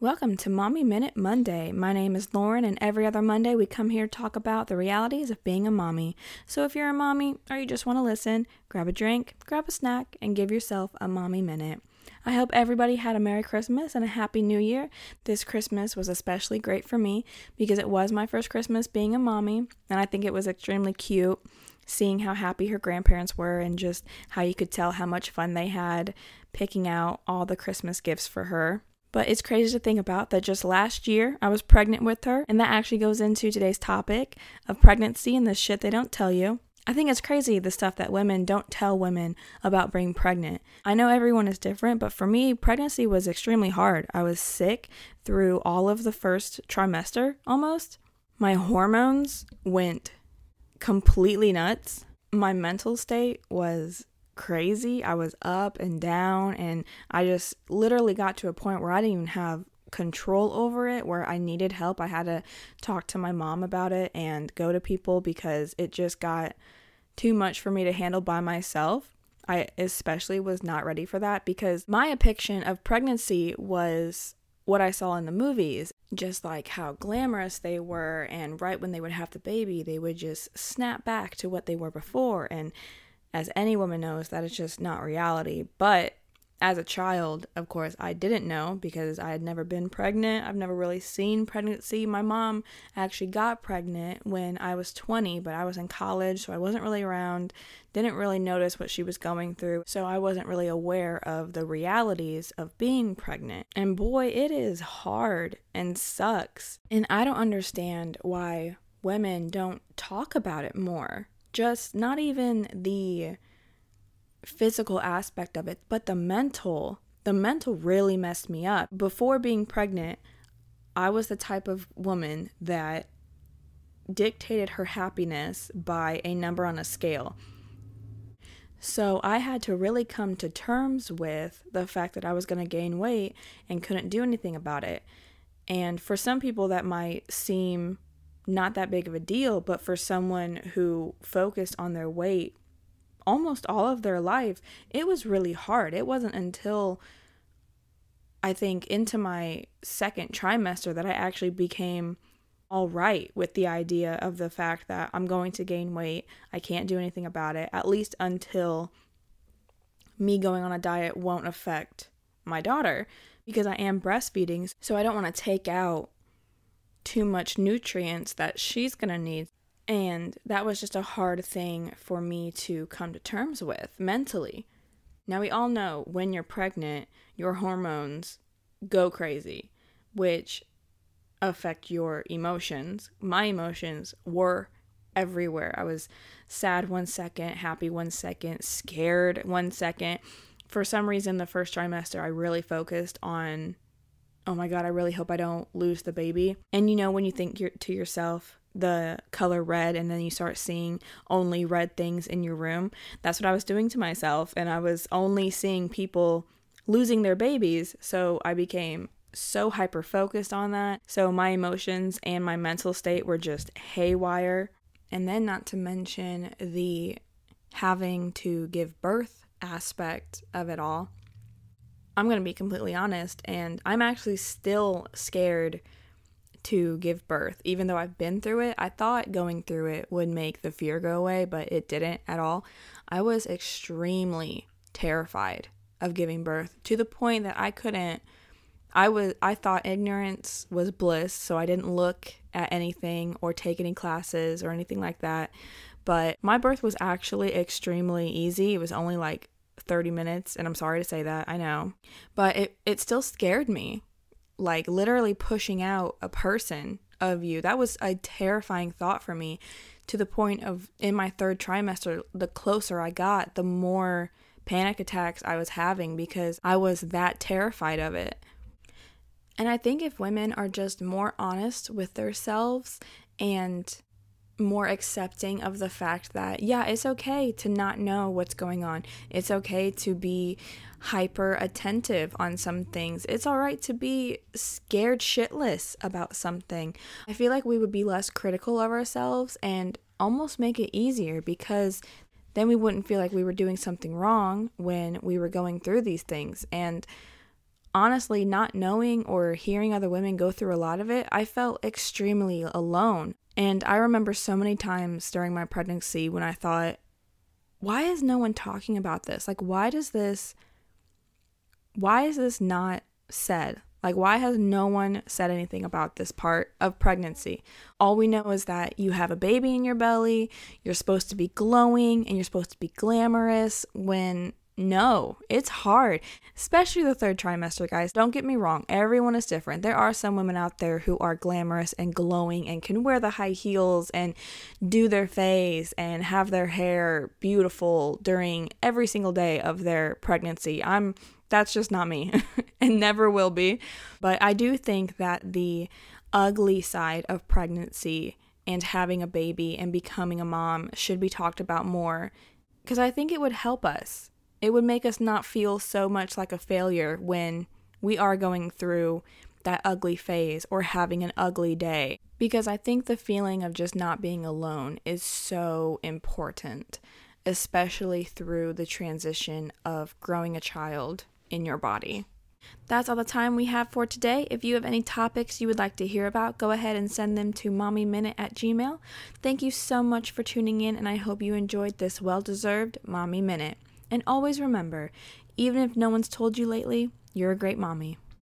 Welcome to Mommy Minute Monday. My name is Lauren, and every other Monday we come here to talk about the realities of being a mommy. So if you're a mommy or you just want to listen, grab a drink, grab a snack, and give yourself a Mommy Minute. I hope everybody had a Merry Christmas and a Happy New Year. This Christmas was especially great for me because it was my first Christmas being a mommy, and I think it was extremely cute seeing how happy her grandparents were and just how you could tell how much fun they had picking out all the Christmas gifts for her. But it's crazy to think about that just last year I was pregnant with her, and that actually goes into today's topic of pregnancy and the shit they don't tell you. I think it's crazy the stuff that women don't tell women about being pregnant. I know everyone is different, but for me, pregnancy was extremely hard. I was sick through all of the first trimester almost. My hormones went completely nuts. My mental state was crazy. I was up and down, and I just literally got to a point where I didn't even have control over it, where I needed help. I had to talk to my mom about it and go to people because it just got too much for me to handle by myself. I especially was not ready for that because my depiction of pregnancy was what I saw in the movies, just like how glamorous they were. And right when they would have the baby, they would just snap back to what they were before. And as any woman knows, that is just not reality. But as a child, of course, I didn't know because I had never been pregnant. I've never really seen pregnancy. My mom actually got pregnant when I was 20, but I was in college, so I wasn't really around, didn't really notice what she was going through. So I wasn't really aware of the realities of being pregnant. And boy, it is hard and sucks. And I don't understand why women don't talk about it more just not even the physical aspect of it, but the mental. The mental really messed me up. Before being pregnant, I was the type of woman that dictated her happiness by a number on a scale. So I had to really come to terms with the fact that I was going to gain weight and couldn't do anything about it. And for some people, that might seem not that big of a deal, but for someone who focused on their weight almost all of their life, it was really hard. It wasn't until I think into my second trimester that I actually became all right with the idea of the fact that I'm going to gain weight. I can't do anything about it, at least until me going on a diet won't affect my daughter because I am breastfeeding. So I don't want to take out too much nutrients that she's going to need. And that was just a hard thing for me to come to terms with mentally. Now, we all know when you're pregnant, your hormones go crazy, which affect your emotions. My emotions were everywhere. I was sad one second, happy one second, scared one second. For some reason, the first trimester, I really focused on oh my God, I really hope I don't lose the baby. And you know, when you think to yourself, the color red and then you start seeing only red things in your room. That's what I was doing to myself. And I was only seeing people losing their babies. So I became so hyper focused on that. So my emotions and my mental state were just haywire. And then, not to mention the having to give birth aspect of it all. I'm going to be completely honest, and I'm actually still scared to give birth. Even though I've been through it, I thought going through it would make the fear go away, but it didn't at all. I was extremely terrified of giving birth to the point that I couldn't I was I thought ignorance was bliss, so I didn't look at anything or take any classes or anything like that. But my birth was actually extremely easy. It was only like 30 minutes and I'm sorry to say that, I know. But it it still scared me. Like literally pushing out a person of you. That was a terrifying thought for me to the point of in my third trimester, the closer I got, the more panic attacks I was having because I was that terrified of it. And I think if women are just more honest with themselves and more accepting of the fact that, yeah, it's okay to not know what's going on. It's okay to be hyper attentive on some things. It's all right to be scared shitless about something. I feel like we would be less critical of ourselves and almost make it easier because then we wouldn't feel like we were doing something wrong when we were going through these things. And honestly, not knowing or hearing other women go through a lot of it, I felt extremely alone. And I remember so many times during my pregnancy when I thought, why is no one talking about this? Like, why does this, why is this not said? Like, why has no one said anything about this part of pregnancy? All we know is that you have a baby in your belly, you're supposed to be glowing, and you're supposed to be glamorous when no, it's hard, especially the third trimester, guys. Don't get me wrong, everyone is different. There are some women out there who are glamorous and glowing and can wear the high heels and do their face and have their hair beautiful during every single day of their pregnancy. I'm that's just not me and never will be. But I do think that the ugly side of pregnancy and having a baby and becoming a mom should be talked about more because I think it would help us it would make us not feel so much like a failure when we are going through that ugly phase or having an ugly day. Because I think the feeling of just not being alone is so important, especially through the transition of growing a child in your body. That's all the time we have for today. If you have any topics you would like to hear about, go ahead and send them to mommyminute at gmail. Thank you so much for tuning in, and I hope you enjoyed this well deserved Mommy Minute. And always remember, even if no one's told you lately, you're a great mommy.